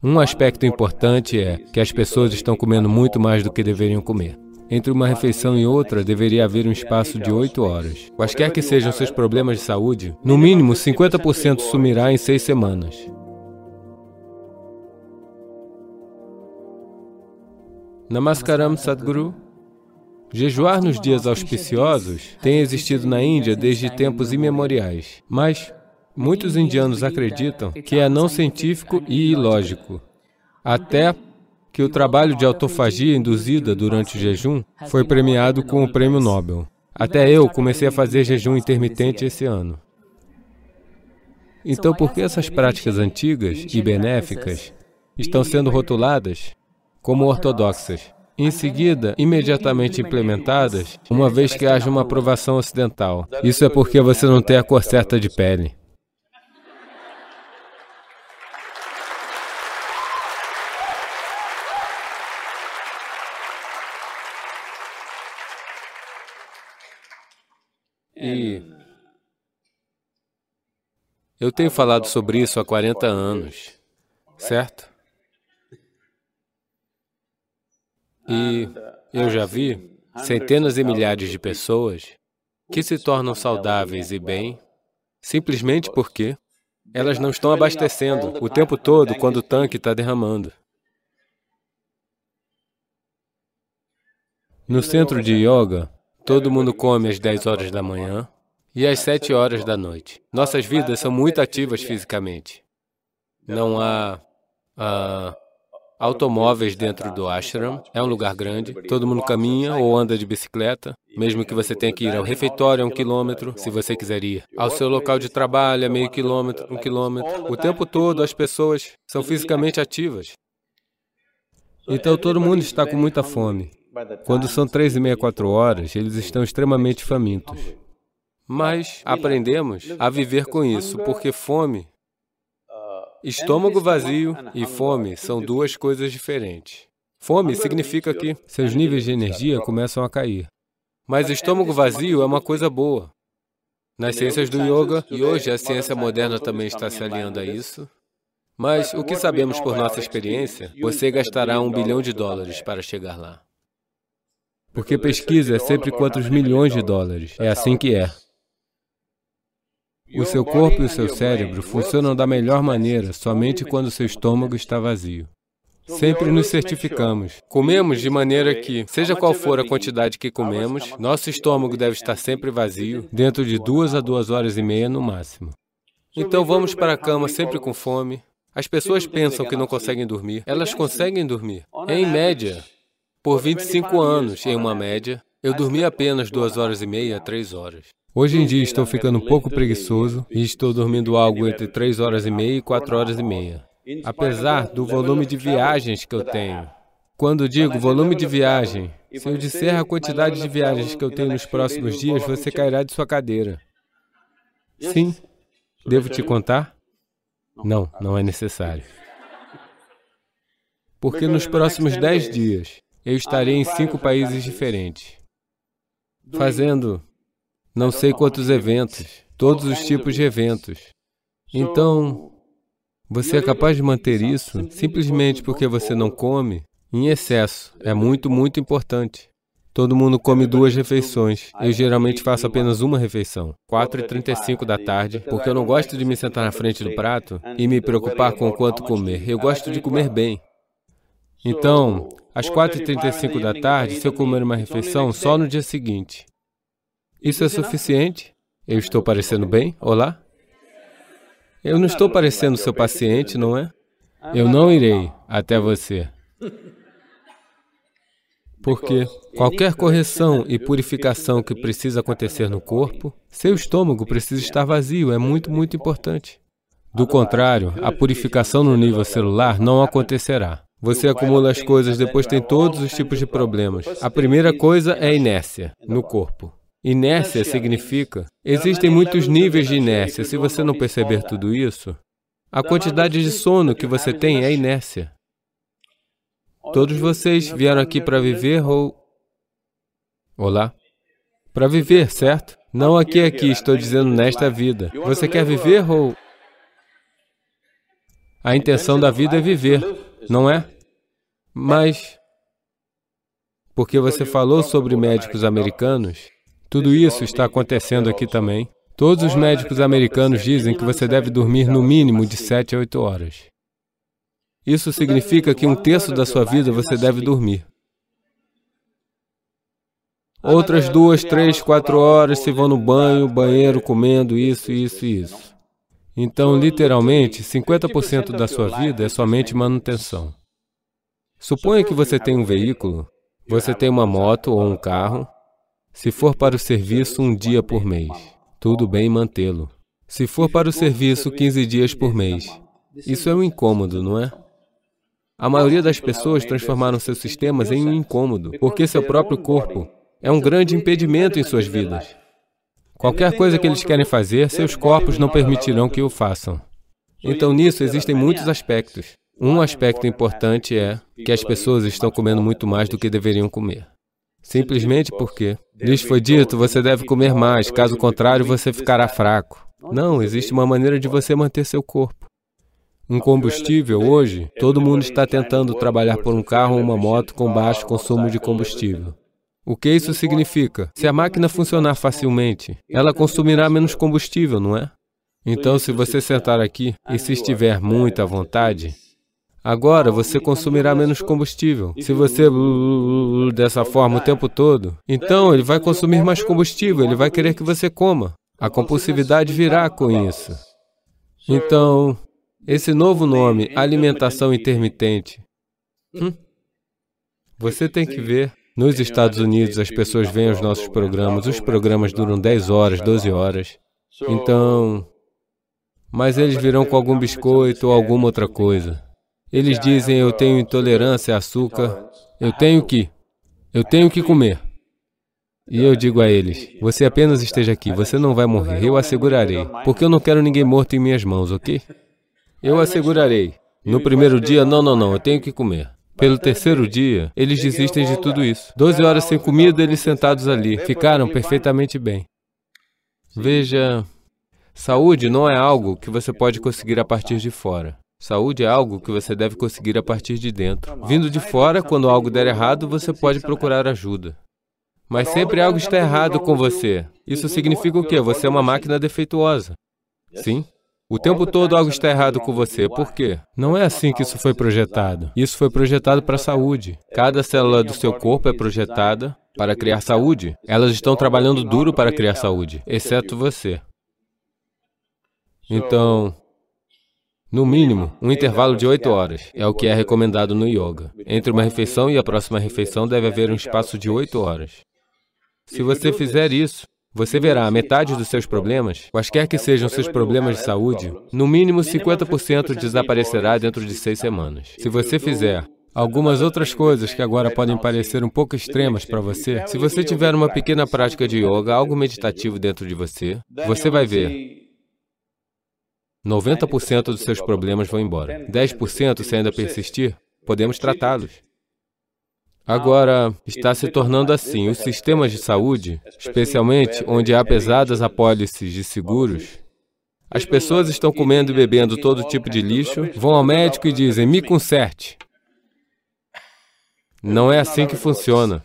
Um aspecto importante é que as pessoas estão comendo muito mais do que deveriam comer. Entre uma refeição e outra, deveria haver um espaço de oito horas. Quaisquer que sejam seus problemas de saúde, no mínimo 50% sumirá em seis semanas. Namaskaram Sadhguru. Jejuar nos dias auspiciosos tem existido na Índia desde tempos imemoriais, mas Muitos indianos acreditam que é não científico e ilógico, até que o trabalho de autofagia induzida durante o jejum foi premiado com o prêmio Nobel. Até eu comecei a fazer jejum intermitente esse ano. Então, por que essas práticas antigas e benéficas estão sendo rotuladas como ortodoxas? Em seguida, imediatamente implementadas, uma vez que haja uma aprovação ocidental. Isso é porque você não tem a cor certa de pele. E eu tenho falado sobre isso há 40 anos, certo? E eu já vi centenas e milhares de pessoas que se tornam saudáveis e bem simplesmente porque elas não estão abastecendo o tempo todo quando o tanque está derramando. No centro de yoga, Todo mundo come às 10 horas da manhã e às 7 horas da noite. Nossas vidas são muito ativas fisicamente. Não há ah, automóveis dentro do ashram, é um lugar grande, todo mundo caminha ou anda de bicicleta, mesmo que você tenha que ir ao refeitório é um quilômetro, se você quiser ir. Ao seu local de trabalho é meio quilômetro, um quilômetro. O tempo todo as pessoas são fisicamente ativas. Então todo mundo está com muita fome. Quando são três e meia, quatro horas, eles estão extremamente famintos. Mas aprendemos a viver com isso, porque fome, estômago vazio e fome são duas coisas diferentes. Fome significa que seus níveis de energia começam a cair. Mas estômago vazio é uma coisa boa. Nas ciências do yoga, e hoje a ciência moderna também está se alinhando a isso, mas o que sabemos por nossa experiência, você gastará um bilhão de dólares para chegar lá. Porque pesquisa é sempre quantos milhões de dólares. É assim que é. O seu corpo e o seu cérebro funcionam da melhor maneira somente quando o seu estômago está vazio. Sempre nos certificamos. Comemos de maneira que, seja qual for a quantidade que comemos, nosso estômago deve estar sempre vazio, dentro de duas a duas horas e meia no máximo. Então vamos para a cama sempre com fome. As pessoas pensam que não conseguem dormir. Elas conseguem dormir. Em média, por 25 anos, em uma média, eu dormi apenas duas horas e meia a três horas. Hoje em dia estou ficando um pouco preguiçoso e estou dormindo algo entre três horas e meia e quatro horas e meia. Apesar do volume de viagens que eu tenho. Quando digo volume de viagem, se eu disser a quantidade de viagens que eu tenho nos próximos dias, você cairá de sua cadeira. Sim. Devo te contar? Não, não é necessário. Porque nos próximos dez dias, eu estarei em cinco países diferentes, fazendo não sei quantos eventos, todos os tipos de eventos. Então, você é capaz de manter isso simplesmente porque você não come em excesso. É muito, muito importante. Todo mundo come duas refeições. Eu geralmente faço apenas uma refeição, 4h35 da tarde, porque eu não gosto de me sentar na frente do prato e me preocupar com o quanto comer. Eu gosto de comer bem. Então, às 4h35 da tarde, se eu comer uma refeição só no dia seguinte, isso é suficiente? Eu estou parecendo bem? Olá? Eu não estou parecendo seu paciente, não é? Eu não irei até você. Porque qualquer correção e purificação que precisa acontecer no corpo, seu estômago precisa estar vazio, é muito, muito importante. Do contrário, a purificação no nível celular não acontecerá. Você acumula as coisas, depois tem todos os tipos de problemas. A primeira coisa é inércia no corpo. Inércia significa, existem muitos níveis de inércia. Se você não perceber tudo isso, a quantidade de sono que você tem é inércia. Todos vocês vieram aqui para viver ou... Olá? Para viver, certo? Não aqui, aqui, estou dizendo nesta vida. Você quer viver ou... A intenção da vida é viver, não é? Mas, porque você falou sobre médicos americanos, tudo isso está acontecendo aqui também. Todos os médicos americanos dizem que você deve dormir no mínimo de 7 a 8 horas. Isso significa que um terço da sua vida você deve dormir. Outras duas, três, quatro horas se vão no banho, banheiro, comendo isso, isso e isso. Então, literalmente, 50% da sua vida é somente manutenção. Suponha que você tem um veículo, você tem uma moto ou um carro, se for para o serviço um dia por mês, tudo bem mantê-lo. Se for para o serviço 15 dias por mês, isso é um incômodo, não é? A maioria das pessoas transformaram seus sistemas em um incômodo, porque seu próprio corpo é um grande impedimento em suas vidas. Qualquer coisa que eles querem fazer, seus corpos não permitirão que o façam. Então, nisso existem muitos aspectos. Um aspecto importante é que as pessoas estão comendo muito mais do que deveriam comer. Simplesmente porque lhes foi dito, você deve comer mais, caso contrário, você ficará fraco. Não, existe uma maneira de você manter seu corpo. Um combustível, hoje, todo mundo está tentando trabalhar por um carro ou uma moto com baixo consumo de combustível. O que isso significa? Se a máquina funcionar facilmente, ela consumirá menos combustível, não é? Então, se você sentar aqui e se estiver muito à vontade, agora você consumirá menos combustível. Se você dessa forma o tempo todo, então ele vai consumir mais combustível, ele vai querer que você coma. A compulsividade virá com isso. Então, esse novo nome, alimentação intermitente, hum? você tem que ver. Nos Estados Unidos, as pessoas veem os nossos programas, os programas duram 10 horas, 12 horas. Então, mas eles virão com algum biscoito ou alguma outra coisa. Eles dizem, eu tenho intolerância a açúcar, eu tenho que, eu tenho que comer. E eu digo a eles, você apenas esteja aqui, você não vai morrer, eu assegurarei, porque eu não quero ninguém morto em minhas mãos, ok? Eu assegurarei. No primeiro dia, não, não, não, eu tenho que comer. Pelo terceiro dia, eles desistem de tudo isso. Doze horas sem comida, eles sentados ali, ficaram perfeitamente bem. Veja, saúde não é algo que você pode conseguir a partir de fora. Saúde é algo que você deve conseguir a partir de dentro. Vindo de fora, quando algo der errado, você pode procurar ajuda. Mas sempre algo está errado com você. Isso significa o quê? Você é uma máquina defeituosa. Sim? O tempo todo algo está errado com você. Por quê? Não é assim que isso foi projetado. Isso foi projetado para a saúde. Cada célula do seu corpo é projetada para criar saúde. Elas estão trabalhando duro para criar saúde, exceto você. Então, no mínimo, um intervalo de oito horas é o que é recomendado no yoga. Entre uma refeição e a próxima refeição deve haver um espaço de oito horas. Se você fizer isso, você verá metade dos seus problemas, quaisquer que sejam seus problemas de saúde, no mínimo 50% desaparecerá dentro de seis semanas. Se você fizer algumas outras coisas que agora podem parecer um pouco extremas para você, se você tiver uma pequena prática de yoga, algo meditativo dentro de você, você vai ver 90% dos seus problemas vão embora. 10%, se ainda persistir, podemos tratá-los. Agora, está se tornando assim. Os sistemas de saúde, especialmente onde há pesadas apólices de seguros, as pessoas estão comendo e bebendo todo tipo de lixo, vão ao médico e dizem, me conserte. Não é assim que funciona.